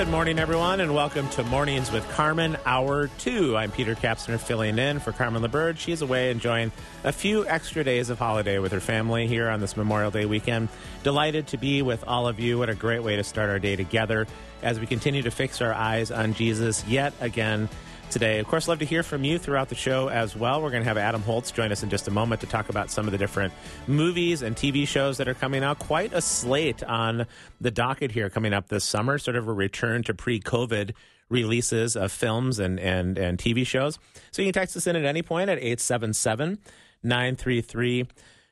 Good morning, everyone, and welcome to Mornings with Carmen, Hour 2. I'm Peter Kapsner filling in for Carmen LaBerge. She's away enjoying a few extra days of holiday with her family here on this Memorial Day weekend. Delighted to be with all of you. What a great way to start our day together as we continue to fix our eyes on Jesus yet again today. Of course, love to hear from you throughout the show as well. We're going to have Adam Holz join us in just a moment to talk about some of the different movies and TV shows that are coming out. Quite a slate on the docket here coming up this summer, sort of a return to pre COVID releases of films and, and, and TV shows. So you can text us in at any point at 877 933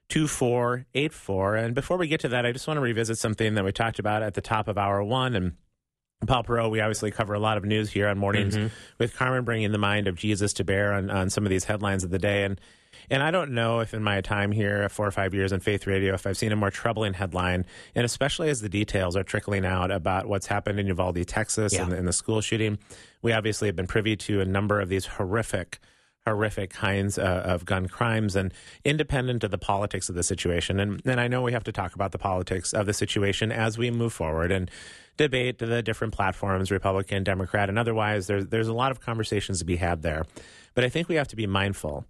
2484. And before we get to that, I just want to revisit something that we talked about at the top of hour one. And Paul Perot, we obviously cover a lot of news here on mornings mm-hmm. with Carmen bringing the mind of Jesus to bear on, on some of these headlines of the day. And and I don't know if in my time here, four or five years in Faith Radio, if I've seen a more troubling headline, and especially as the details are trickling out about what's happened in Uvalde, Texas, and, and the school shooting. We obviously have been privy to a number of these horrific horrific kinds uh, of gun crimes and independent of the politics of the situation. And, and I know we have to talk about the politics of the situation as we move forward and debate the different platforms, Republican, Democrat, and otherwise. There's, there's a lot of conversations to be had there. But I think we have to be mindful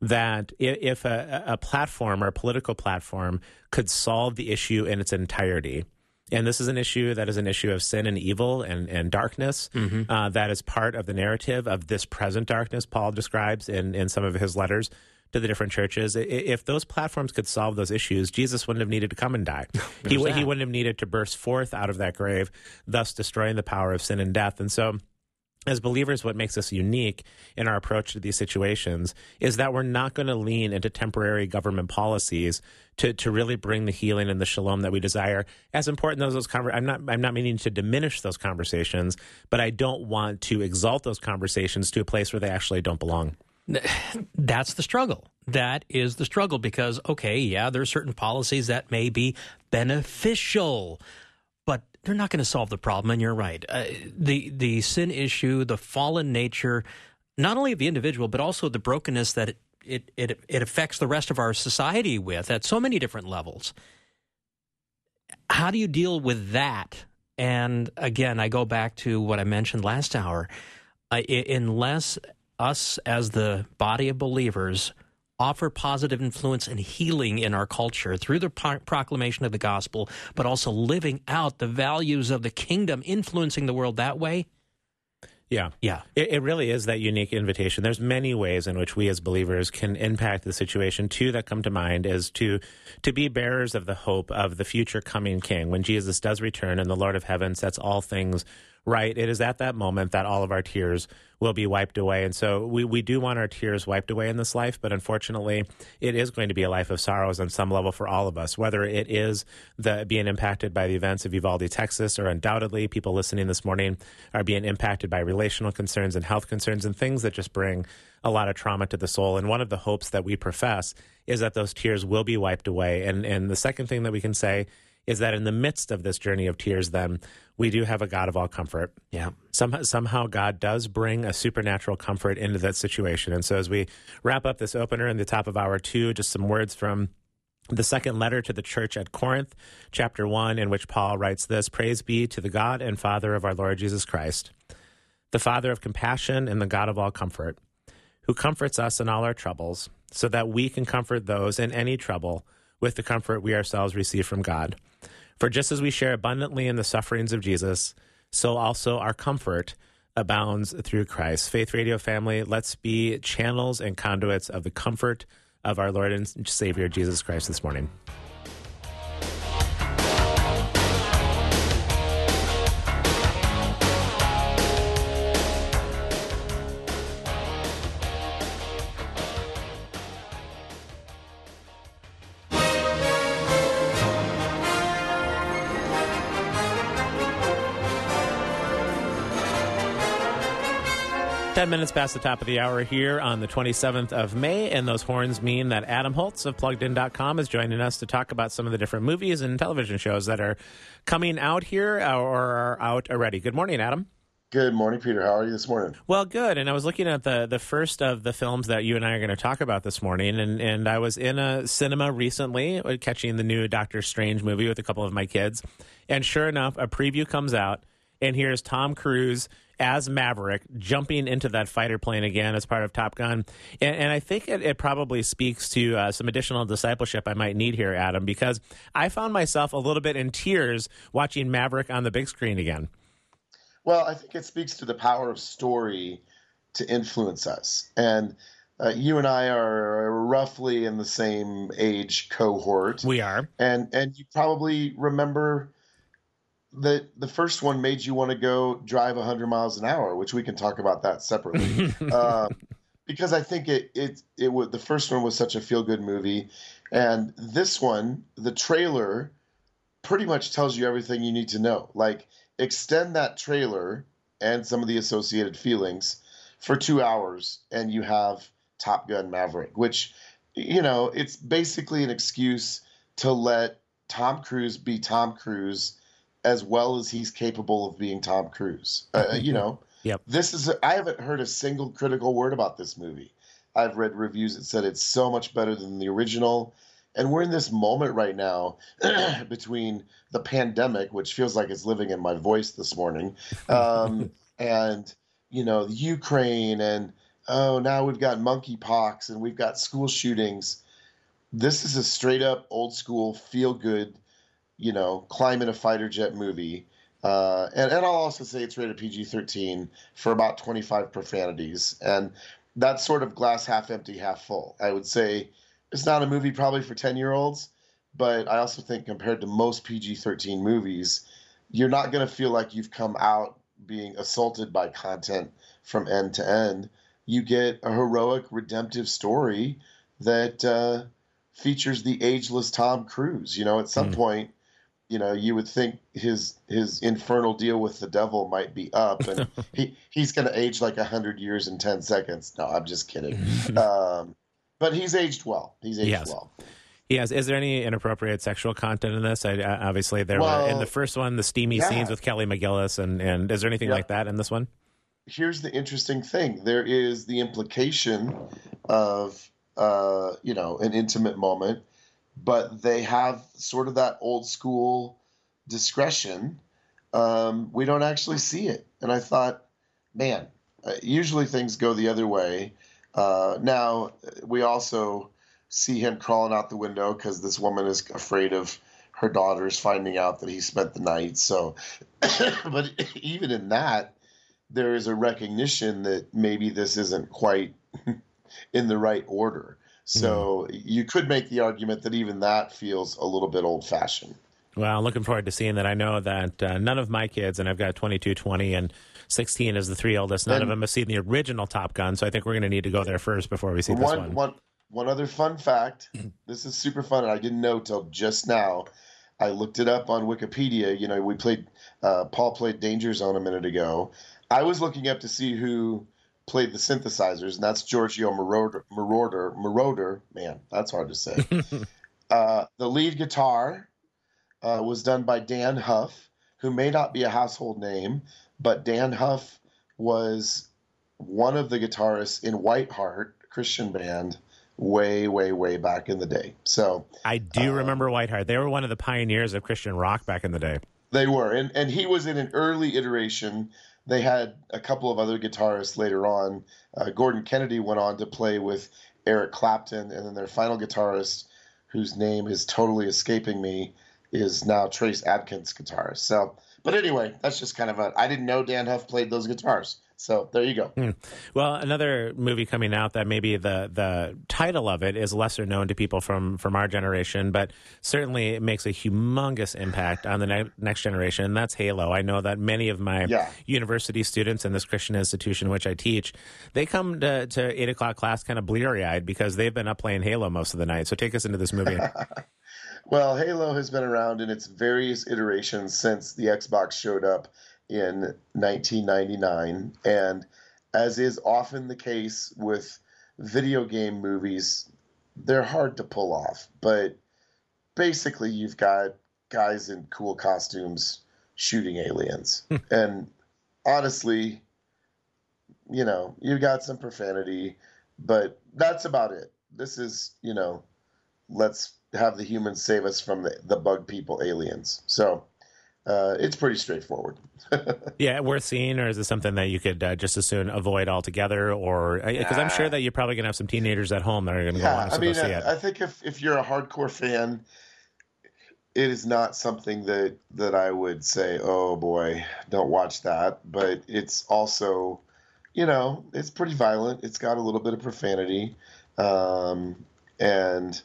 that if a, a platform or a political platform could solve the issue in its entirety, and this is an issue that is an issue of sin and evil and, and darkness uh, that is part of the narrative of this present darkness Paul describes in, in some of his letters to the different churches. If those platforms could solve those issues, Jesus wouldn't have needed to come and die. he, he wouldn't have needed to burst forth out of that grave, thus destroying the power of sin and death. And so as believers, what makes us unique in our approach to these situations is that we're not going to lean into temporary government policies to, to really bring the healing and the shalom that we desire. As important as those conver- I'm not I'm not meaning to diminish those conversations, but I don't want to exalt those conversations to a place where they actually don't belong. that's the struggle. That is the struggle because, okay, yeah, there are certain policies that may be beneficial, they're not going to solve the problem. And you're right. Uh, the the sin issue, the fallen nature, not only of the individual, but also the brokenness that it it it, it affects the rest of our society with at so many different levels. How do you deal with that? And again, I go back to what I mentioned last hour. I- unless us as the body of believers offer positive influence and healing in our culture through the pro- proclamation of the gospel, but also living out the values of the kingdom, influencing the world that way. Yeah. Yeah. It, it really is that unique invitation. There's many ways in which we as believers can impact the situation. Two that come to mind is to to be bearers of the hope of the future coming King when Jesus does return and the Lord of Heaven sets all things right. It is at that moment that all of our tears will be wiped away. And so we, we do want our tears wiped away in this life, but unfortunately, it is going to be a life of sorrows on some level for all of us, whether it is the being impacted by the events of Uvalde, Texas, or undoubtedly people listening this morning are being impacted by relational concerns and health concerns and things that just bring a lot of trauma to the soul. And one of the hopes that we profess is that those tears will be wiped away. And and the second thing that we can say is that in the midst of this journey of tears, then we do have a God of all comfort. Yeah. Somehow, somehow God does bring a supernatural comfort into that situation. And so as we wrap up this opener in the top of hour two, just some words from the second letter to the church at Corinth, chapter 1, in which Paul writes this Praise be to the God and Father of our Lord Jesus Christ, the Father of compassion and the God of all comfort, who comforts us in all our troubles, so that we can comfort those in any trouble with the comfort we ourselves receive from God. For just as we share abundantly in the sufferings of Jesus, so also our comfort abounds through Christ. Faith Radio family, let's be channels and conduits of the comfort of our Lord and Savior Jesus Christ this morning. 10 minutes past the top of the hour here on the 27th of May, and those horns mean that Adam Holz of PluggedIn.com is joining us to talk about some of the different movies and television shows that are coming out here or are out already. Good morning, Adam. Good morning, Peter. How are you this morning? Well, good. And I was looking at the the first of the films that you and I are going to talk about this morning, and and I was in a cinema recently uh, catching the new Doctor Strange movie with a couple of my kids, and sure enough, a preview comes out, and here's Tom Cruise as Maverick jumping into that fighter plane again as part of Top Gun, and, and I think it, it probably speaks to uh, some additional discipleship I might need here, Adam, because I found myself a little bit in tears watching Maverick on the big screen again. Well, I think it speaks to the power of story to influence us. And uh, you and I are roughly in the same age cohort. We are. And and you probably remember that the first one made you want to go drive 100 miles an hour, which we can talk about that separately. um, because I think it it it was the first one was such a feel good movie, and this one, the trailer, pretty much tells you everything you need to know. Like extend that trailer and some of the associated feelings for two hours, and you have Top Gun Maverick, which you know it's basically an excuse to let Tom Cruise be Tom Cruise as well as he's capable of being Tom Cruise. Uh, you know. Yep. This is I haven't heard a single critical word about this movie. I've read reviews that said it's so much better than the original. And we're in this moment right now between the pandemic, which feels like it's living in my voice this morning, um, and you know the Ukraine, and oh now we've got monkeypox and we've got school shootings. This is a straight up old school feel good, you know, climb in a fighter jet movie uh, and, and I'll also say it's rated PG 13 for about 25 profanities. And that's sort of glass half empty, half full. I would say it's not a movie probably for 10 year olds, but I also think compared to most PG 13 movies, you're not going to feel like you've come out being assaulted by content from end to end. You get a heroic, redemptive story that uh, features the ageless Tom Cruise. You know, at some point, you know, you would think his his infernal deal with the devil might be up, and he he's going to age like hundred years in ten seconds. No, I'm just kidding. um, but he's aged well. He's aged Yes. well. Yes. Is there any inappropriate sexual content in this? I, uh, obviously, there were in the first one the steamy yeah. scenes with Kelly McGillis, and and is there anything Yeah. like that in this one? Here's the interesting thing: there is the implication of uh, you know an intimate moment, but they have sort of that old school discretion. Um, we don't actually see it, and I thought, man, uh, usually things go the other way. Uh, now we also see him crawling out the window because this woman is afraid of her daughters finding out that he spent the night. So, but even in that, there is a recognition that maybe this isn't quite in the right order. So you could make the argument that even that feels a little bit old fashioned. Well, I'm looking forward to seeing that. I know that uh, none of my kids, and I've got 22, 20, and 16 is the three oldest. None of them have seen the original Top Gun, so I think we're going to need to go there first before we see this One, one. one, one other fun fact. this is super fun, and I didn't know till just now. I looked it up on Wikipedia. You know, we played. Uh, Paul played Danger Zone a minute ago. I was looking up to see who played the synthesizers, and that's Giorgio Moroder. Moroder. Moroder. Man, that's hard to say. uh, the lead guitar uh, was done by Dann Huff, who may not be a household name, but Dann Huff was one of the guitarists in Whiteheart Christian band way, way, way back in the day. So I do remember Whiteheart. They were one of the pioneers of Christian rock back in the day. they were, and and he was in an early iteration. They had a couple of other guitarists later on. Uh, Gordon Kennedy went on to play with Eric Clapton, and then their final guitarist, whose name is totally escaping me, is now Trace Adkins guitarist. So, but anyway, that's just kind of a. I didn't know Dann Huff played those guitars. So there you go. Hmm. Well, another movie coming out that maybe the the title of it is lesser known to people from from our generation, but certainly it makes a humongous impact on the ne- next generation. And that's Halo. I know that many of my Yeah. university students in this Christian institution which I teach, they come to, to eight o'clock class kind of bleary eyed because they've been up playing Halo most of the night. So take us into this movie. Well, Halo has been around in its various iterations since the Xbox showed up in 1999. And as is often the case with video game movies, they're hard to pull off. But basically, you've got guys in cool costumes shooting aliens. Hmm. and honestly, you know, you've got some profanity, but that's about it. This is, you know, let's have the humans save us from the, the bug people aliens. So uh, it's pretty straightforward. Yeah, worth seeing, or is it something that you could uh, just as soon avoid altogether? Or because I'm sure that you're probably going to have some teenagers at home that are going to go yeah, want to I mean, go see it. I, I think if, if you're a hardcore fan, it is not something that that I would say, oh boy, don't watch that. But it's also, you know, it's pretty violent. It's got a little bit of profanity, um, and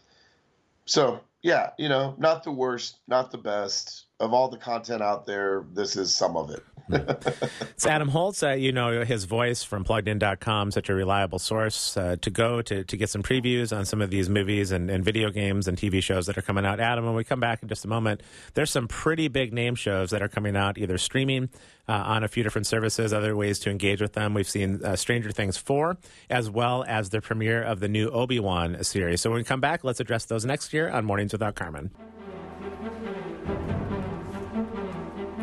so yeah, you know, not the worst, not the best of all the content out there. This is some of it. It's Adam Holz. Uh, you know his voice from PluggedIn.com, such a reliable source uh, to go to, to get some previews on some of these movies and, and video games and TV shows that are coming out. Adam, when we come back in just a moment, there's some pretty big name shows that are coming out either streaming uh, on a few different services, other ways to engage with them. We've seen uh, Stranger Things 4, as well as the premiere of the new Obi Wan series. So when we come back, let's address those next year on Mornings Without Carmen.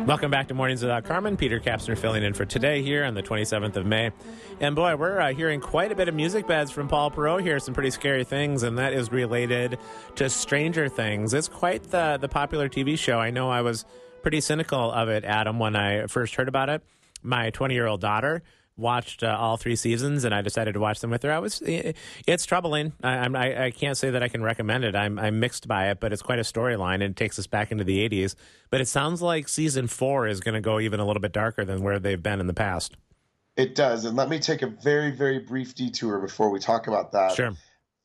Welcome back to Mornings Without Carmen. Peter Kapsner filling in for today here on the 27th of May. And boy, we're uh, hearing quite a bit of music beds from Paul Perot here, some pretty scary things, and that is related to Stranger Things. It's quite the, the popular TV show. I know I was pretty cynical of it, Adam, when I first heard about it. My 20 year old daughter watched uh, all three seasons, and I decided to watch them with her. I was, it's troubling. I, I'm, I, I can't say that I can recommend it. I'm, I'm mixed by it, but it's quite a storyline, and it takes us back into the 80s. But it sounds like season four is going to go even a little bit darker than where they've been in the past. It does, and let me take a very, very brief detour before we talk about that. Sure.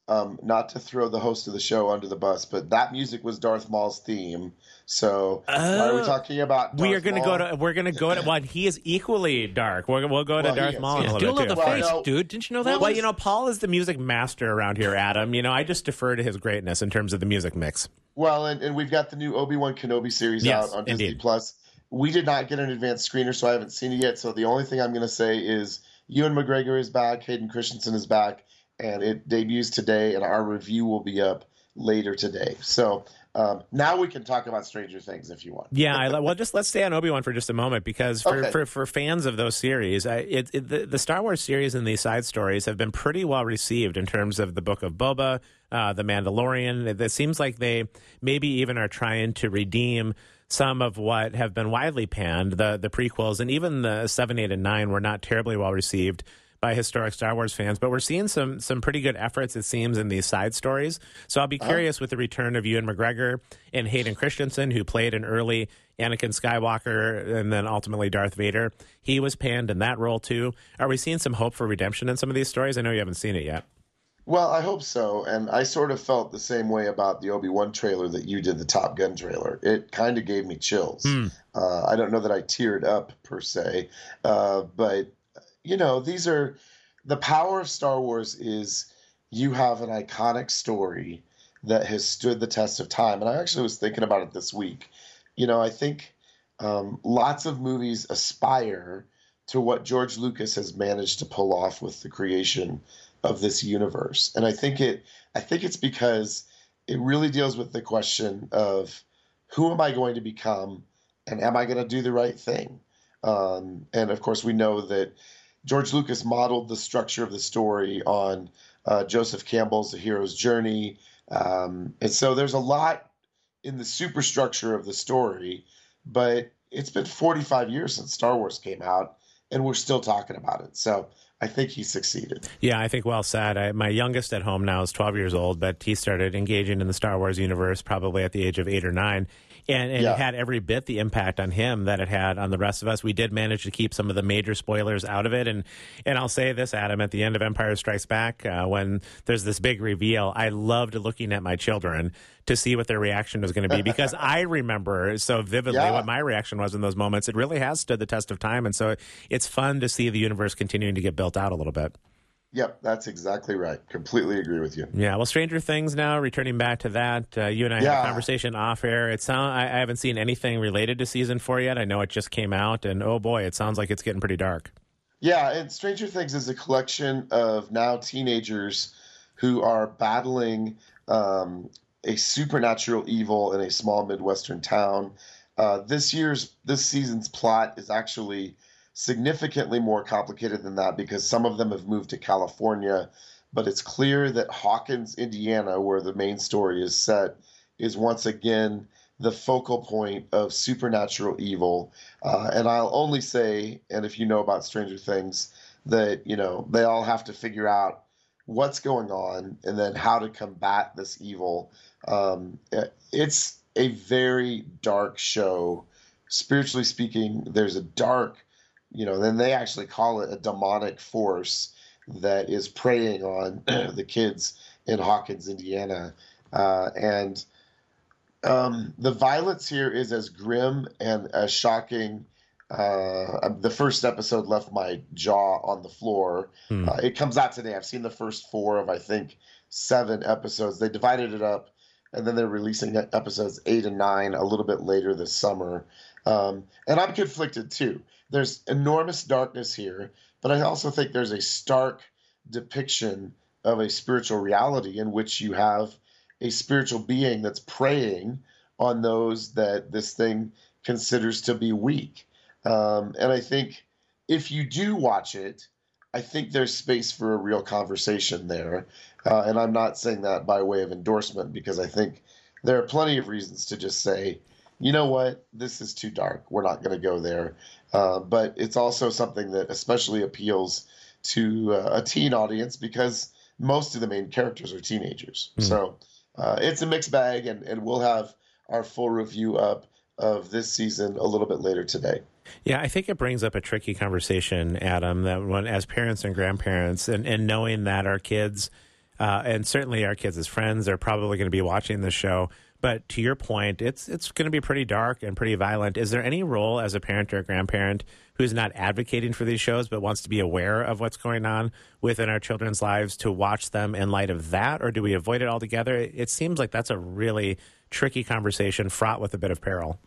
Um, not to throw the host of the show under the bus, but that music was Darth Maul's theme. So why are we Oh. talking about? we are going to go to. We're going to go to. Well, he is equally dark. We're, we'll go to Well, Darth is, Maul in yeah. a little Still bit too. the Well, face, no. dude. Didn't you know that? Well, you know, Paul is the music master around here, Adam. You know, I just defer to his greatness in terms of the music mix. Well, and, and we've got the new Obi Wan Kenobi series Yes, out on Disney. Plus. We did not get an advanced screener, so I haven't seen it yet. So the only thing I'm going to say is Ewan McGregor is back, Hayden Christensen is back, and it debuts today, and our review will be up later today. So um, now we can talk about Stranger Things if you want. Yeah, I, well, just let's stay on Obi Wan for just a moment because for, Okay. for, for fans of those series, I, it, it, the, the Star Wars series and these side stories have been pretty well received in terms of the Book of Boba, uh, the Mandalorian. It, it seems like they maybe even are trying to redeem some of what have been widely panned. The the prequels and even the seven, eight, and nine were not terribly well received by historic Star Wars fans, but we're seeing some some pretty good efforts, it seems, in these side stories. So I'll be curious with the return of Ewan McGregor and Hayden Christensen, who played an early Anakin Skywalker and then ultimately Darth Vader. He was panned in that role too. Are we seeing some hope for redemption in some of these stories? I know you haven't seen it yet. Well, I hope so. And I sort of felt the same way about the Obi Wan trailer that you did, the Top Gun trailer. It kind of gave me chills. Uh, I don't know that I teared up per se, uh, but you know, these are the power of Star Wars is you have an iconic story that has stood the test of time. And I actually was thinking about it this week. You know, I think um, lots of movies aspire to what George Lucas has managed to pull off with the creation of this universe. And I think it I think it's because it really deals with the question of who am I going to become and am I going to do the right thing? Um, and of course, we know that George Lucas modeled the structure of the story on uh, Joseph Campbell's The Hero's Journey. Um, and so there's a lot in the superstructure of the story, but it's been 45 years since Star Wars came out, and we're still talking about it. So I think he succeeded. Yeah, I think well said. I, my youngest at home now is 12 years old, but he started engaging in the Star Wars universe probably at the age of eight or nine. And, and Yeah. it had every bit the impact on him that it had on the rest of us. We did manage to keep some of the major spoilers out of it. And, and I'll say this, Adam, at the end of Empire Strikes Back, uh, when there's this big reveal, I loved looking at my children to see what their reaction was going to be because I remember so vividly Yeah. what my reaction was in those moments. It really has stood the test of time. And so it's fun to see the universe continuing to get built out a little bit. Yep, that's exactly right. Completely agree with you. Yeah, well, Stranger Things now. Returning back to that, uh, you and I had a conversation off air. It sound I, I haven't seen anything related to season four yet. I know it just came out, and oh boy, it sounds like it's getting pretty dark. Yeah, and Stranger Things is a collection of now teenagers who are battling um, a supernatural evil in a small Midwestern town. Uh, this year's this season's plot is actually significantly more complicated than that because some of them have moved to California, but it's clear that Hawkins, Indiana, where the main story is set, is once again the focal point of supernatural evil. Uh, and I'll only say, and if you know about Stranger Things, that you know they all have to figure out what's going on and then how to combat this evil. Um, it's a very dark show. Spiritually speaking, there's a dark, you know, then they actually call it a demonic force that is preying on the kids in Hawkins, Indiana. Uh, and um, the violence here is as grim and as shocking. Uh, the first episode left my jaw on the floor. Hmm. Uh, it comes out today. I've seen the first four of, I think, seven episodes. They divided it up, and then they're releasing episodes eight and nine a little bit later this summer. Um, and I'm conflicted too. There's enormous darkness here, but I also think there's a stark depiction of a spiritual reality in which you have a spiritual being that's preying on those that this thing considers to be weak. Um, and I think if you do watch it, I think there's space for a real conversation there. Uh, and I'm not saying that by way of endorsement because I think there are plenty of reasons to just say, you know what, this is too dark. We're not going to go there. Uh, but it's also something that especially appeals to uh, a teen audience because most of the main characters are teenagers. So uh, it's a mixed bag, and, and we'll have our full review up of this season a little bit later today. Yeah, I think it brings up a tricky conversation, Adam, that when as parents and grandparents and, and knowing that our kids uh, and certainly our kids as friends are probably going to be watching this show. But to your point, it's it's going to be pretty dark and pretty violent. Is there any role as a parent or a grandparent who's not advocating for these shows but wants to be aware of what's going on within our children's lives to watch them in light of that, or do we avoid it altogether? It seems like that's a really tricky conversation, fraught with a bit of peril.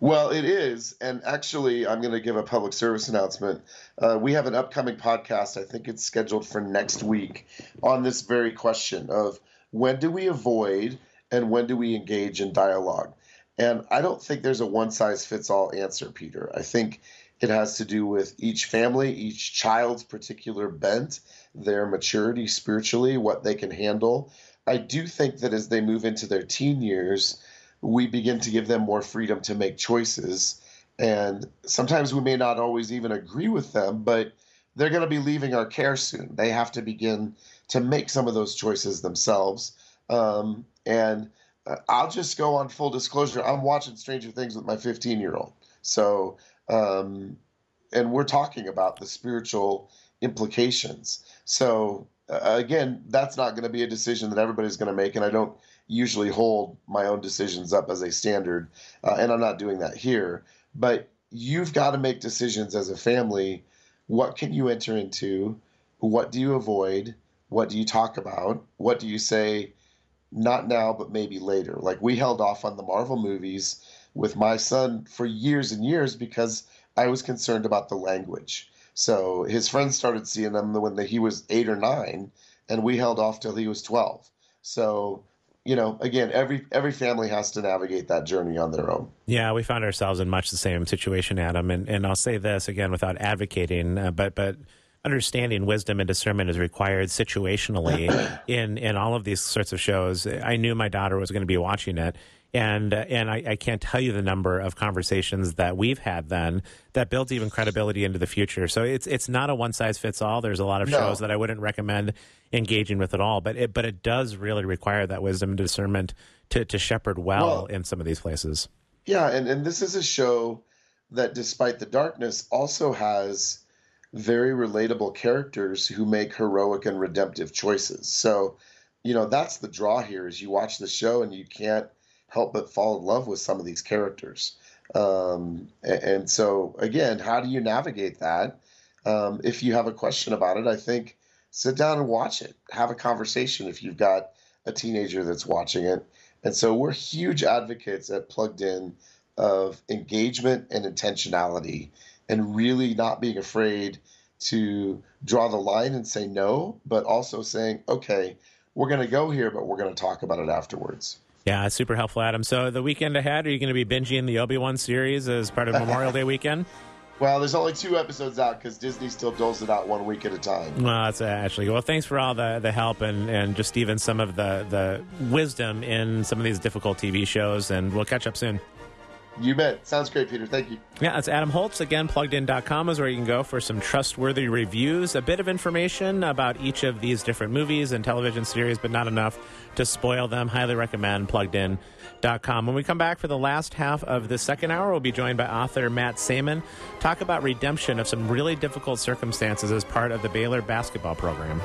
Well, it is. And actually, I'm going to give a public service announcement. Uh, we have an upcoming podcast, I think it's scheduled for next week, on this very question of when do we avoid and when do we engage in dialogue? And I don't think there's a one size fits all answer, Peter. I think it has to do with each family, each child's particular bent, their maturity spiritually, what they can handle. I do think that as they move into their teen years, we begin to give them more freedom to make choices. And sometimes we may not always even agree with them, but they're going to be leaving our care soon. They have to begin to make some of those choices themselves. Um, and uh, I'll just go on full disclosure. I'm watching Stranger Things with my 15 year old. So, um, and we're talking about the spiritual implications. So, uh, again, that's not going to be a decision that everybody's going to make. And I don't usually hold my own decisions up as a standard. Uh, and I'm not doing that here. But you've got to make decisions as a family. What can you enter into? What do you avoid? What do you talk about? What do you say? Not now, but maybe later. Like we held off on the Marvel movies with my son for years and years because I was concerned about the language. So his friends started seeing them when he was eight or nine, and we held off till he was twelve. So you know, again, every every family has to navigate that journey on their own. Yeah, we found ourselves in much the same situation, Adam. And and I'll say this again without advocating, uh, but but understanding wisdom and discernment is required situationally in in all of these sorts of shows. I knew my daughter was going to be watching it. And uh, and I, I can't tell you the number of conversations that we've had then that builds even credibility into the future. So it's it's not a one size fits all. There's a lot of No. shows that I wouldn't recommend engaging with at all, but it but it does really require that wisdom and discernment to to shepherd well, Well- in some of these places. Yeah, and, and this is a show that, despite the darkness, also has very relatable characters who make heroic and redemptive choices. So, you know, that's the draw here is you watch the show and you can't help but fall in love with some of these characters. Um, and, so, again, how do you navigate that? Um, if you have a question about it, I think sit down and watch it. Have a conversation if you've got a teenager that's watching it. And so we're huge advocates at Plugged In of engagement and intentionality and really not being afraid to draw the line and say no, but also saying, okay, we're going to go here, but we're going to talk about it afterwards. Yeah, super helpful, Adam. So the weekend ahead, are you going to be binging the Obi Wan series as part of Memorial Day weekend? Well, there's only two episodes out because Disney still doles it out one week at a time. Well, that's actually well. Thanks for all the, the help and, and just even some of the, the wisdom in some of these difficult TV shows. And we'll catch up soon. You bet. Sounds great, Peter. Thank you. Yeah, that's Adam Holz. Again, pluggedin.com is where you can go for some trustworthy reviews, a bit of information about each of these different movies and television series, but not enough to spoil them. Highly recommend pluggedin.com. When we come back for the last half of the second hour, we'll be joined by author Matt Sayman. Talk about redemption of some really difficult circumstances as part of the Baylor basketball program.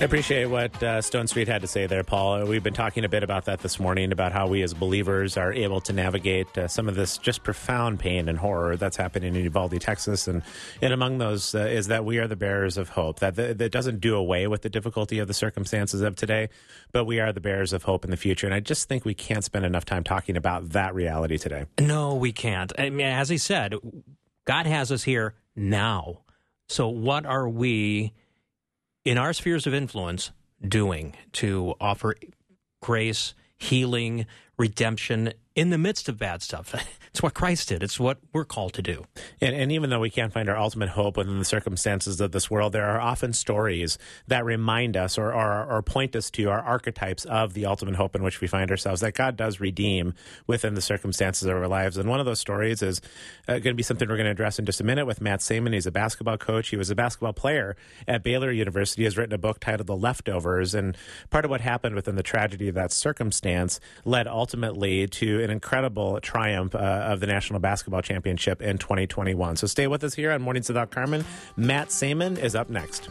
I appreciate what uh, Stone Street had to say there, Paul. Uh, we've been talking a bit about that this morning, about how we as believers are able to navigate uh, some of this just profound pain and horror that's happening in Uvalde, Texas. And, and among those uh, is that we are the bearers of hope. That, that that doesn't do away with the difficulty of the circumstances of today, but we are the bearers of hope in the future. And I just think we can't spend enough time talking about that reality today. No, we can't. I mean, as he said, God has us here now. So, what are we in our spheres of influence doing to offer grace, healing, redemption in the midst of bad stuff? It's what Christ did. It's what we're called to do. And, and even though we can't find our ultimate hope within the circumstances of this world, there are often stories that remind us or, or, or point us to our archetypes of the ultimate hope in which we find ourselves that God does redeem within the circumstances of our lives. And one of those stories is uh, going to be something we're going to address in just a minute with Matt Sayman. He's a basketball coach. He was a basketball player at Baylor University. He has written a book titled The Leftovers. And part of what happened within the tragedy of that circumstance led ultimately to an incredible triumph uh, of the National Basketball Championship in 2021. So stay with us here on Mornings Without Carmen. Matt Sayman is up next.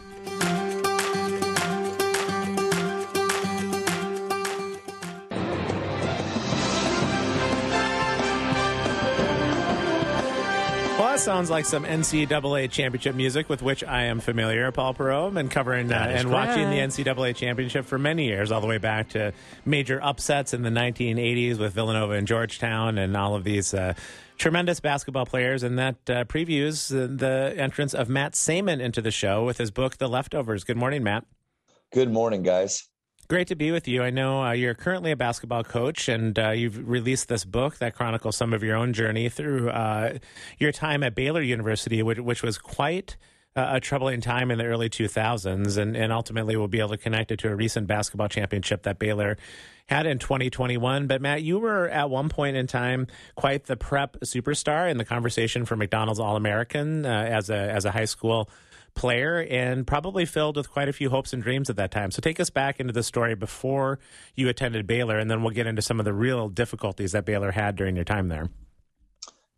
That sounds like some NCAA championship music with which I am familiar, Paul Perot. Been covering uh, That is and watching the. NCAA championship for many years, all the way back to major upsets in the 1980s with Villanova and Georgetown and all of these uh, tremendous basketball players. And that uh, previews the, the entrance of Matt Sayman into the show with his book, The Leftovers. Good morning, Matt. Good morning, guys. Great to be with you. I know uh, you're currently a basketball coach, and uh, you've released this book that chronicles some of your own journey through uh, your time at Baylor University, which, which was quite uh, a troubling time in the early 2000s, and, and ultimately we'll be able to connect it to a recent basketball championship that Baylor had in 2021. But Matt, you were at one point in time quite the prep superstar in the conversation for McDonald's All American uh, as a as a high school player and probably filled with quite a few hopes and dreams at that time. So take us back into the story before you attended Baylor, and then we'll get into some of the real difficulties that Baylor had during your time there.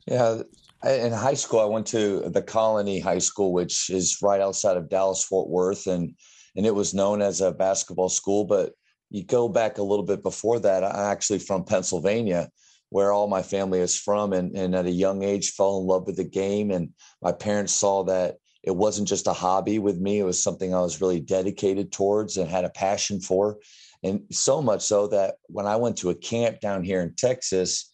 Yeah, in high school, I went to the Colony High School, which is right outside of Dallas Fort Worth, and and it was known as a basketball school. But you go back a little bit before that. I'm actually from Pennsylvania, where all my family is from, and and at a young age fell in love with the game, and my parents saw that it wasn't just a hobby with me; it was something I was really dedicated towards and had a passion for, and so much so that when I went to a camp down here in Texas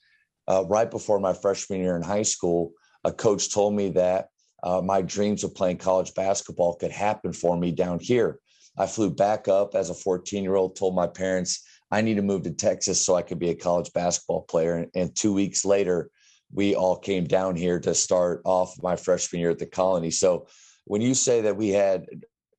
uh, right before my freshman year in high school, a coach told me that uh, my dreams of playing college basketball could happen for me down here. I flew back up as a 14 year old, told my parents I need to move to Texas so I could be a college basketball player. And, and two weeks later, we all came down here to start off my freshman year at the colony. So when you say that we had,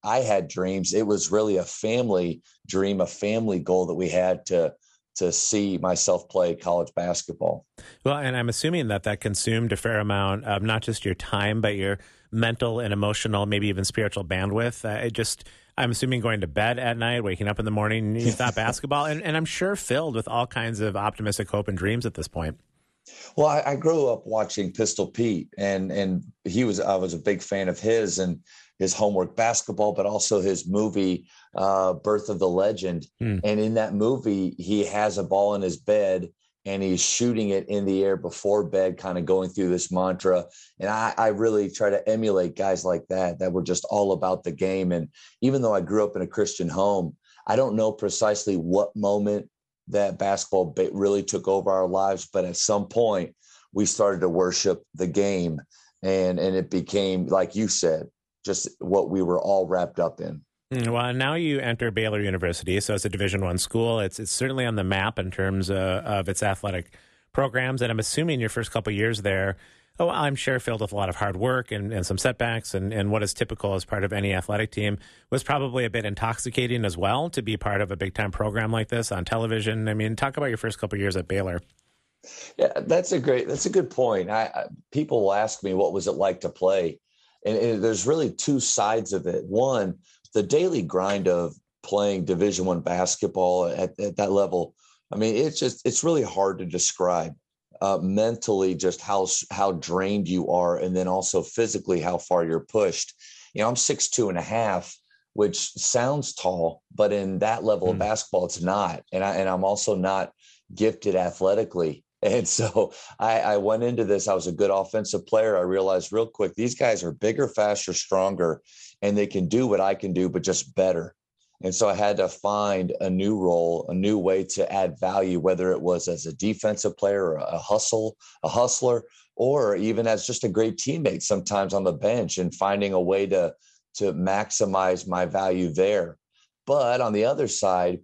I had dreams, it was really a family dream, a family goal that we had to to see myself play college basketball. Well, and I'm assuming that that consumed a fair amount of not just your time, but your mental and emotional, maybe even spiritual bandwidth. Uh, it just, I'm assuming going to bed at night, waking up in the morning, you thought basketball, and, and I'm sure filled with all kinds of optimistic hope and dreams at this point. Well, I, I grew up watching Pistol Pete, and and he was I was a big fan of his and his homework basketball, but also his movie uh, Birth of the Legend. Hmm. And in that movie, he has a ball in his bed and he's shooting it in the air before bed, kind of going through this mantra. And I, I really try to emulate guys like that that were just all about the game. And even though I grew up in a Christian home, I don't know precisely what moment that basketball really took over our lives, but at some point we started to worship the game, and and it became like you said, just what we were all wrapped up in. Mm, Well, now you enter Baylor University, so it's a Division One school. It's it's certainly on the map in terms uh, of its athletic programs, and I'm assuming your first couple years there. Oh, I'm sure filled with a lot of hard work and, and some setbacks, and, and what is typical as part of any athletic team was probably a bit intoxicating as well to be part of a big time program like this on television. I mean, talk about your first couple years at Baylor. Yeah, that's a great. That's a good point. I, I people ask me what was it like to play, and, and there's really two sides of it. One, the daily grind of playing Division One basketball at, at that level. I mean, it's just it's really hard to describe uh, mentally just how how drained you are, and then also physically how far you're pushed. You know, I'm six two and a half, which sounds tall, but in that level of Mm. basketball, it's not. And I and I'm also not gifted athletically. And so I, I went into this. I was a good offensive player. I realized real quick these guys are bigger, faster, stronger, and they can do what I can do, but just better. And so I had to find a new role, a new way to add value, whether it was as a defensive player, or a hustle, a hustler, or even as just a great teammate sometimes on the bench and finding a way to to maximize my value there. But on the other side,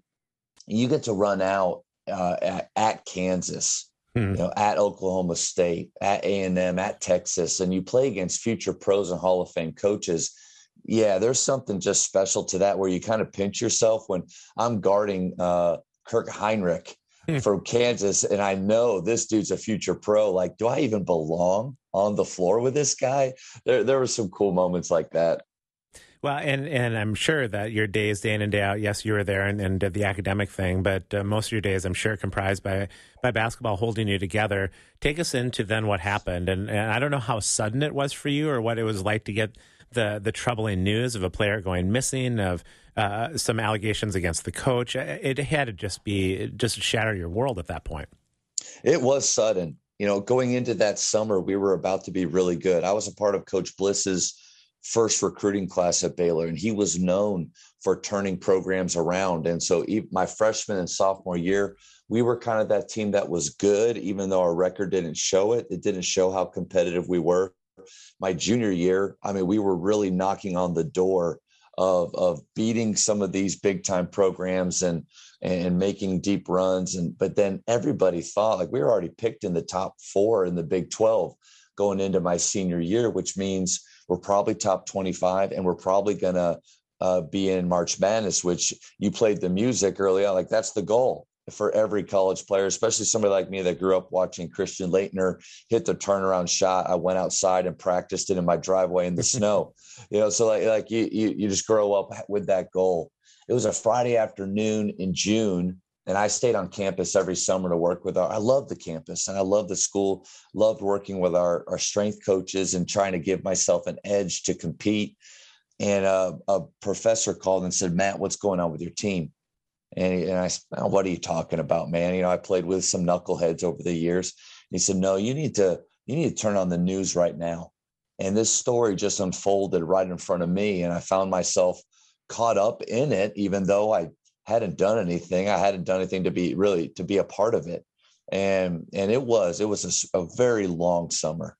you get to run out uh, at, at Kansas, Hmm. you know, at Oklahoma State, at A and M, at Texas, and you play against future pros and Hall of Fame coaches. Yeah, there's something just special to that where you kind of pinch yourself when I'm guarding uh, Kirk Hinrich Hmm. from Kansas, and I know this dude's a future pro. Like, do I even belong on the floor with this guy? There, there were some cool moments like that. Well, and and I'm sure that your days, day in and day out, yes, you were there and, and did the academic thing, but uh, most of your days, I'm sure, comprised by by basketball holding you together. Take us into then what happened, and, and I don't know how sudden it was for you, or what it was like to get the the troubling news of a player going missing, of uh, some allegations against the coach. It had to just be just shatter your world at that point. It was sudden. You know, going into that summer, we were about to be really good. I was a part of Coach Bliss's first recruiting class at Baylor, and he was known for turning programs around. And so, my freshman and sophomore year, we were kind of that team that was good, even though our record didn't show it. It didn't show how competitive we were. My junior year, I mean, we were really knocking on the door of of beating some of these big time programs and and making deep runs. And but then everybody thought like we were already picked in the top 4 in the Big 12 going into my senior year which means we're probably top 25 and we're probably to uh, be in March Madness which you played the music early on like that's the goal for every college player especially somebody like me that grew up watching Christian Laettner hit the turnaround shot. I went outside and practiced it in my driveway in the snow. You know so like like you, you you just grow up with that goal. It was a friday afternoon in june and i stayed on campus every summer to work with our i love the campus and i love the school. Loved working with our our strength coaches and trying to give myself an edge to compete. And uh, a professor called and said matt what's going on with your team and, and i said "Oh, what are you talking about man? You know i played with some knuckleheads over the years. He said no you need to you need to turn on the news right now. And this story just unfolded right in front of me and i found myself caught up in it even though i hadn't done anything. I hadn't done anything to be really to be a part of it. And and it was it was a very long summer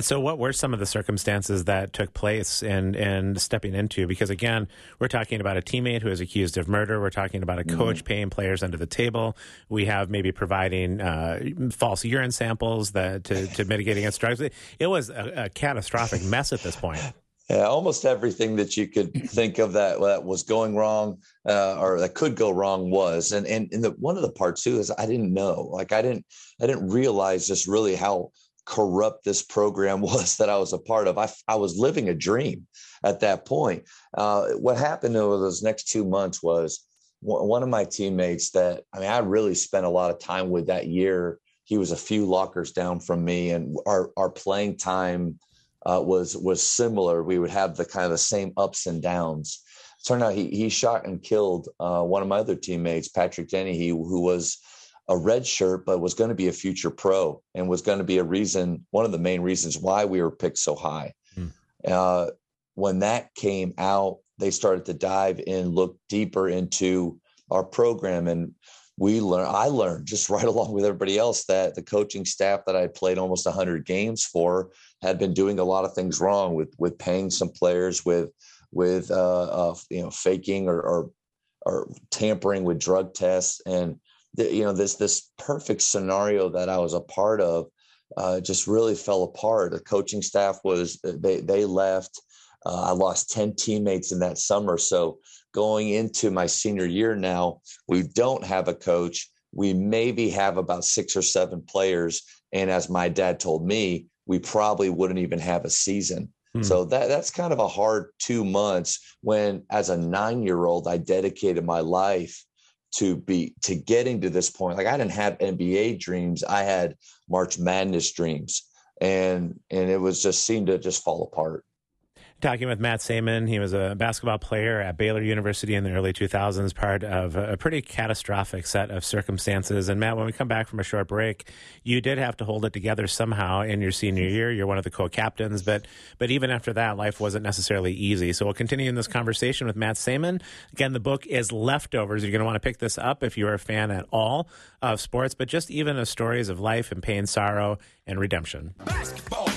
So, what were some of the circumstances that took place in in stepping into? Because again, we're talking about a teammate who is accused of murder. We're talking about a coach paying players under the table. We have maybe providing uh, false urine samples that to, to mitigate against drugs. It, it was a, a catastrophic mess at this point. yeah, almost everything that you could think of that that was going wrong uh, or that could go wrong was and and, and the, one of the parts too is i didn't know like i didn't i didn't realize just really how corrupt this program was that i was a part of i, I was living a dream at that point uh, what happened over those next two months was one one of my teammates that i mean i really spent a lot of time with that year he was a few lockers down from me and our our playing time uh, was was similar. We would have the kind of the same ups and downs. Turned out he he shot and killed uh, one of my other teammates, Patrick Dennehy, who was a red shirt but was going to be a future pro and was going to be a reason, one of the main reasons why we were picked so high. Hmm. Uh, when that came out, they started to dive in, look deeper into our program. And we learned, I learned just right along with everybody else that the coaching staff that I played almost 100 games for had been doing a lot of things wrong with with paying some players with with uh, uh you know faking or, or or tampering with drug tests and the, you know this this perfect scenario that I was a part of uh, just really fell apart. The coaching staff was they they left. Uh, I lost ten teammates in that summer. So going into my senior year now, we don't have a coach. We maybe have about six or seven players, and as my dad told me, we probably wouldn't even have a season. Hmm. So that that's kind of a hard two months when, as a nine year old, I dedicated my life to be to getting to this point. Like I didn't have NBA dreams; I had March Madness dreams, and and it was just seemed to just fall apart talking with Matt Sayman. He was a basketball player at Baylor University in the early 2000s, part of a pretty catastrophic set of circumstances. And Matt, when we come back from a short break, you did have to hold it together somehow in your senior year. You're one of the co-captains, but but even after that, life wasn't necessarily easy. So we'll continue in this conversation with Matt Sayman. Again, the book is Leftovers. You're going to want to pick this up if you're a fan at all of sports, but just even of stories of life and pain, sorrow, and redemption. Basketball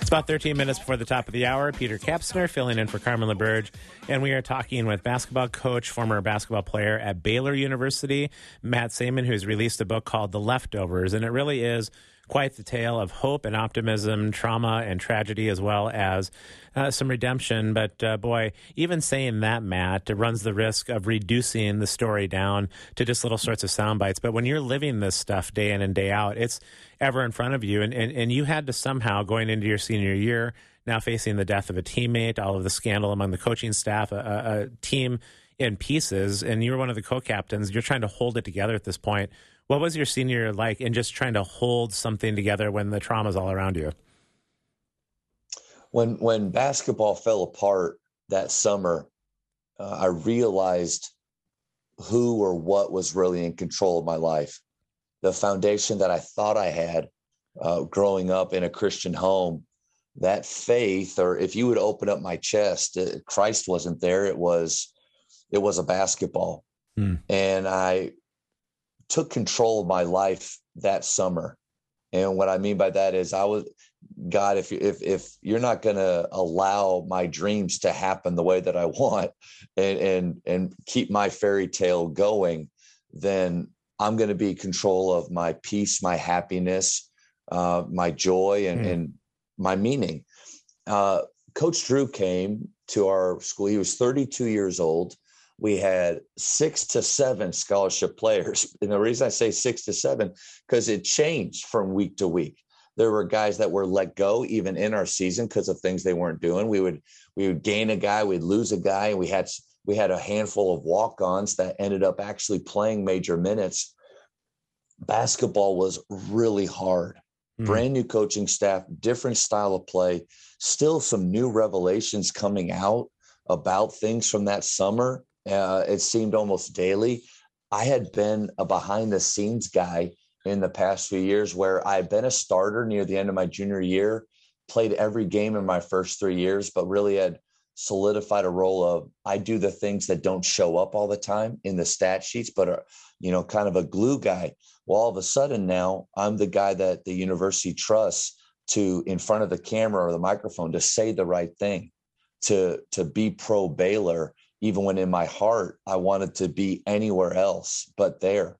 it's about 13 minutes before the top of the hour. Peter Kapsner filling in for Carmen LaBerge. And we are talking with basketball coach, former basketball player at Baylor University, Matt Sayman, who's released a book called The Leftovers. And it really is quite the tale of hope and optimism, trauma and tragedy, as well as uh, some redemption. But uh, boy, even saying that, Matt, runs the risk of reducing the story down to just little sorts of sound bites. But when you're living this stuff day in and day out, it's ever in front of you. And, and, and you had to somehow, going into your senior year, now facing the death of a teammate, all of the scandal among the coaching staff, a, a team in pieces, and you're one of the co captains. You're trying to hold it together at this point. What was your senior year like in just trying to hold something together when the trauma's all around you? When when basketball fell apart that summer, uh, I realized who or what was really in control of my life. The foundation that I thought I had uh, growing up in a Christian home, that faith, or if you would open up my chest, uh, Christ wasn't there. It was, it was a basketball, mm. and I took control of my life that summer. And what I mean by that is I was God, if if if you're not going to allow my dreams to happen the way that I want, and and and keep my fairy tale going, then I'm going to be control of my peace, my happiness, uh, my joy, and mm. and my meaning. Uh, Coach Drew came to our school. He was 32 years old we had six to seven scholarship players. And the reason I say six to seven, because it changed from week to week. There were guys that were let go even in our season because of things they weren't doing. We would we would gain a guy, we'd lose a guy, and we had we had a handful of walk-ons that ended up actually playing major minutes. Basketball was really hard. Mm-hmm. Brand new coaching staff, different style of play, still some new revelations coming out about things from that summer uh, it seemed almost daily. I had been a behind the scenes guy in the past few years where I had been a starter near the end of my junior year, played every game in my first three years, but really had solidified a role of I do the things that don't show up all the time in the stat sheets, but are, you know, kind of a glue guy. Well, all of a sudden now I'm the guy that the university trusts to in front of the camera or the microphone to say the right thing, to to be pro Baylor even when in my heart I wanted to be anywhere else but there.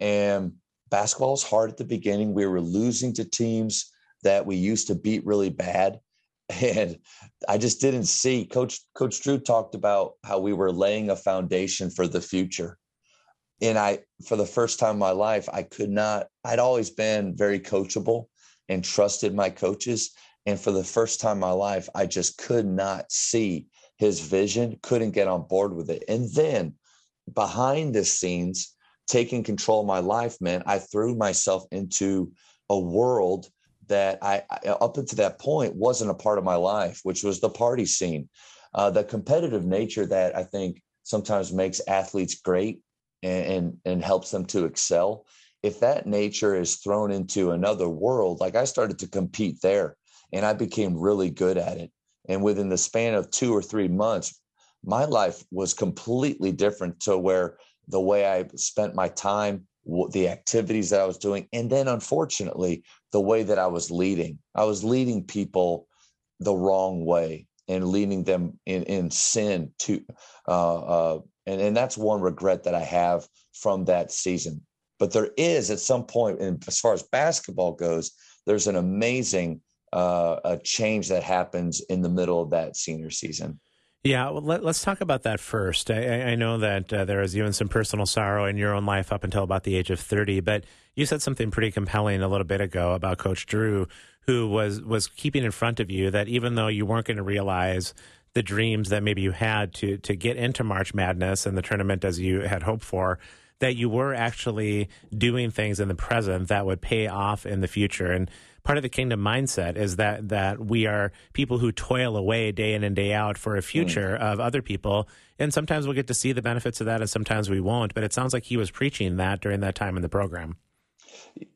And basketball was hard at the beginning. We were losing to teams that we used to beat really bad. And I just didn't see Coach Coach Drew talked about how we were laying a foundation for the future. And I for the first time in my life, I could not, I'd always been very coachable and trusted my coaches. And for the first time in my life, I just could not see his vision, couldn't get on board with it. And then behind the scenes, taking control of my life man, I threw myself into a world that I, up until that point, wasn't a part of my life, which was the party scene. Uh, the competitive nature that I think sometimes makes athletes great and, and, and helps them to excel. If that nature is thrown into another world, like I started to compete there and I became really good at it. And within the span of two or three months, my life was completely different to where the way I spent my time, the activities that I was doing, and then unfortunately, the way that I was leading. I was leading people the wrong way and leading them in, in sin to uh, uh, and, and that's one regret that I have from that season. But there is at some point, and as far as basketball goes, there's an amazing uh, a change that happens in the middle of that senior season. Yeah, well, let, us talk about that first. I, I know that uh, there was even some personal sorrow in your own life up until about the age of 30, but you said something pretty compelling a little bit ago about Coach Drew, who was, was keeping in front of you that even though you weren't going to realize the dreams that maybe you had to, to get into March Madness and the tournament as you had hoped for, that you were actually doing things in the present that would pay off in the future. And part of the kingdom mindset is that that we are people who toil away day in and day out for a hmm. future of other people. And sometimes we'll get to see the benefits of that and sometimes we won't but it sounds like he was preaching that during that time in the program.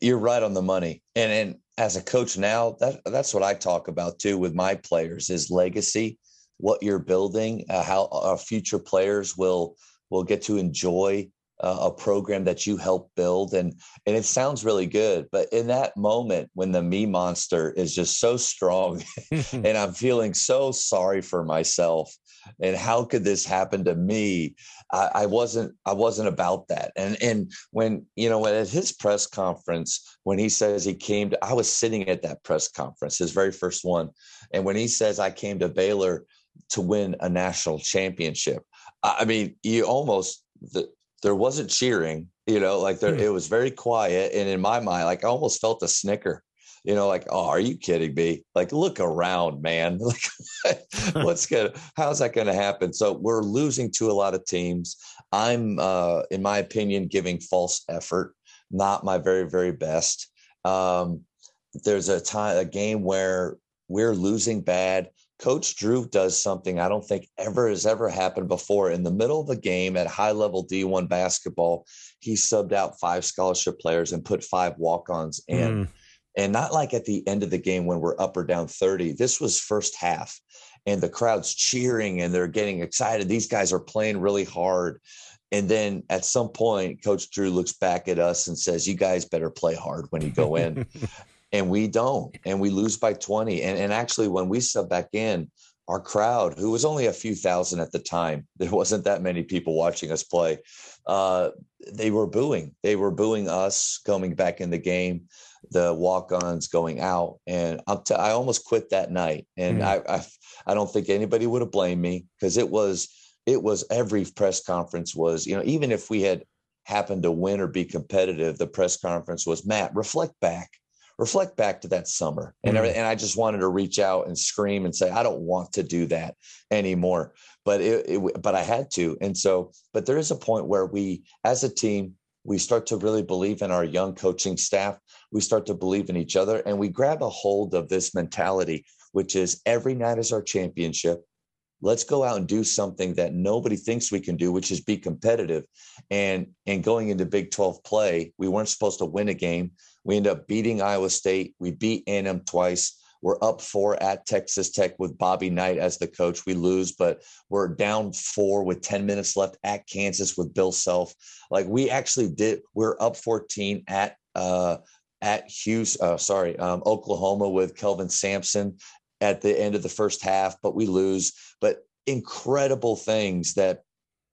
You're right on the money. And and as a coach now that that's what i talk about too with my players is legacy what you're building uh, how our future players will will get to enjoy uh, a program that you help build and and it sounds really good but in that moment when the me monster is just so strong and i'm feeling so sorry for myself and how could this happen to me? I, I, wasn't i wasn't about that. And and when you know at his press conference when he says he came to i was sitting at that press conference his very first one and when he says i came to baylor to win a national championship i mean you almost the, there wasn't cheering, you know, like there, hmm. it was very quiet. And in my mind, like I almost felt a snicker, you know, like, oh, are you kidding me? Like, look around, man. Like, what's gonna, how's that gonna happen? So we're losing to a lot of teams. I'm, uh, in my opinion, giving false effort, not my very, very best. Um, there's a time, a game where we're losing bad. Coach Drew does something I don't think ever has ever happened before. In the middle of a game at high level D1 basketball, he subbed out five scholarship players and put five walk ons in. Mm. And not like at the end of the game when we're up or down 30. This was first half, and the crowd's cheering and they're getting excited. These guys are playing really hard. And then at some point, Coach Drew looks back at us and says, You guys better play hard when you go in. and we don't and we lose by 20 and, and actually when we sub back in our crowd who was only a few thousand at the time there wasn't that many people watching us play uh, they were booing. They were booing us coming back in the game the walk-ons going out. And I'm t- i almost quit that night. And mm. I, I i don't think anybody would have blamed me because it was it was every press conference was you know even if we had happened to win or be competitive the press conference was matt reflect back reflect back to that summer. And mm. and I just wanted to reach out and scream and say I don't want to do that anymore. But it, it, but I had to. And so but there is a point where we as a team we start to really believe in our young coaching staff. We start to believe in each other and we grab a hold of this mentality which is every night is our championship let's go out and do something that nobody thinks we can do which is be competitive and and going into big 12 play we weren't supposed to win a game we end up beating Iowa State. We beat A&M twice. We're up four at Texas Tech with Bobby Knight as the coach. We lose, but we're down four with 10 minutes left at Kansas with Bill Self. Like we actually did, we're up 14 at uh at Hughes, uh, sorry, um, Oklahoma with Kelvin Sampson at the end of the first half, but we lose. But incredible things that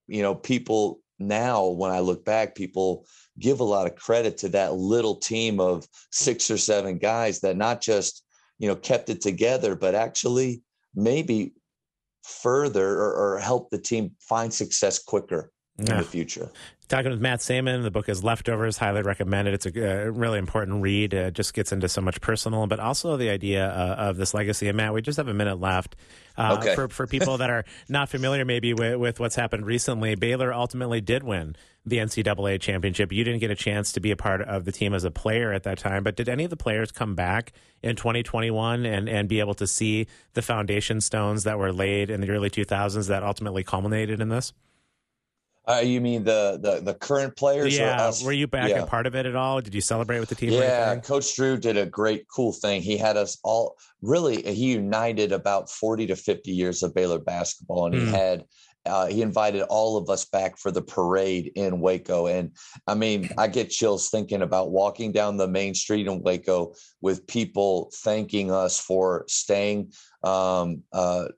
you know people now when I look back, people give a lot of credit to that little team of six or seven guys that not just you know kept it together but actually maybe further or, or help the team find success quicker in yeah. the future Talking with Matt Sayman, the book is Leftovers, highly recommended. It's a, really important read. It just gets into so much personal, but also the idea uh, of this legacy. And Matt, we just have a minute left. Uh, okay. for, for people that are not familiar maybe with, with what's happened recently, Baylor ultimately did win the NCAA championship. You didn't get a chance to be a part of the team as a player at that time, but did any of the players come back in 2021 and, and be able to see the foundation stones that were laid in the early 2000s that ultimately culminated in this? Uh, you mean the the, the current players? or Yeah, were you back Yeah. and part of it at all? Did you celebrate with the team? Yeah? Coach Drew did a great, cool thing. He had us all really. He united about forty to fifty years of Baylor basketball, and Hmm. he had. Uh, he invited all of us back for the parade in Waco, and I mean, I get chills thinking about walking down the main street in Waco with people thanking us for staying, um, uh,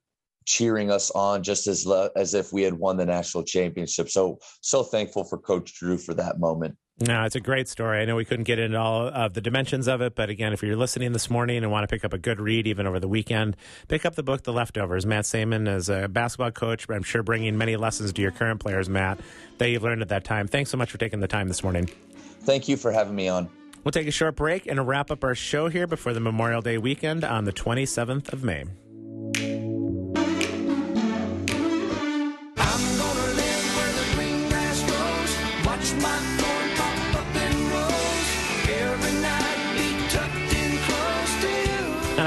cheering us on, just as le- as if we had won the national championship. So, so thankful for Coach Drew for that moment. No, it's a great story. I know we couldn't get into all of the dimensions of it, but again, if you're listening this morning and want to pick up a good read even over the weekend, pick up the book The Leftovers. Matt Sayman is a basketball coach, but I'm sure bringing many lessons to your current players, Matt, that you've learned at that time. Thanks so much for taking the time this morning. Thank you for having me on. We'll take a short break and wrap up our show here before the Memorial Day weekend on the 27th of May.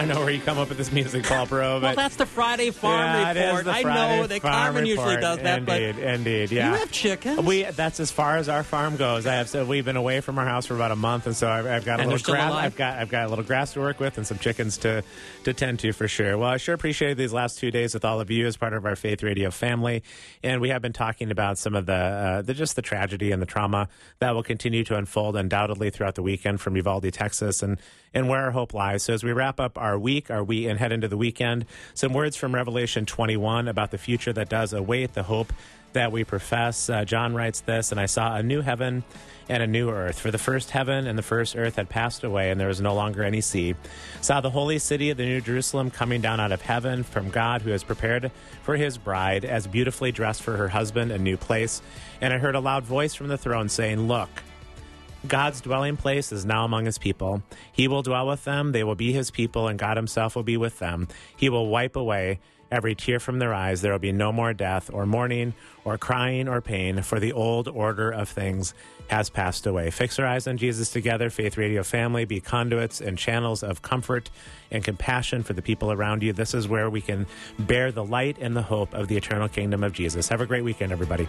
I don't know where you come up with this music, Paul Pro, but Well, that's the Friday Farm yeah, Report. I know that Carmen usually does that, but Indeed, indeed, yeah. you have chickens. We that's as far as our farm goes. I have so we've been away from our house for about a month, and so I've, I've got a And little grass. I've got I've got a little grass to work with and some chickens to to tend to for sure. Well, I sure appreciated these last two days with all of you as part of our Faith Radio family, and we have been talking about some of the uh, the just the tragedy and the trauma that will continue to unfold undoubtedly throughout the weekend from Uvalde, Texas, and and where our hope lies. So as we wrap up our week, our week and head into the weekend, some words from Revelation 21 about the future that does await the hope that we profess. Uh, John writes this, and I saw a new heaven and a new earth. For the first heaven and the first earth had passed away, and there was no longer any sea. Saw the holy city of the New Jerusalem coming down out of heaven from God, who has prepared for his bride, as beautifully dressed for her husband, a new place. And I heard a loud voice from the throne saying, Look, God's dwelling place is now among his people. He will dwell with them, they will be his people, and God himself will be with them. He will wipe away every tear from their eyes. There will be no more death, or mourning, or crying, or pain, for the old order of things has passed away. Fix our eyes on Jesus together, Faith Radio family, be conduits and channels of comfort and compassion for the people around you. This is where we can bear the light and the hope of the eternal kingdom of Jesus. Have a great weekend, everybody.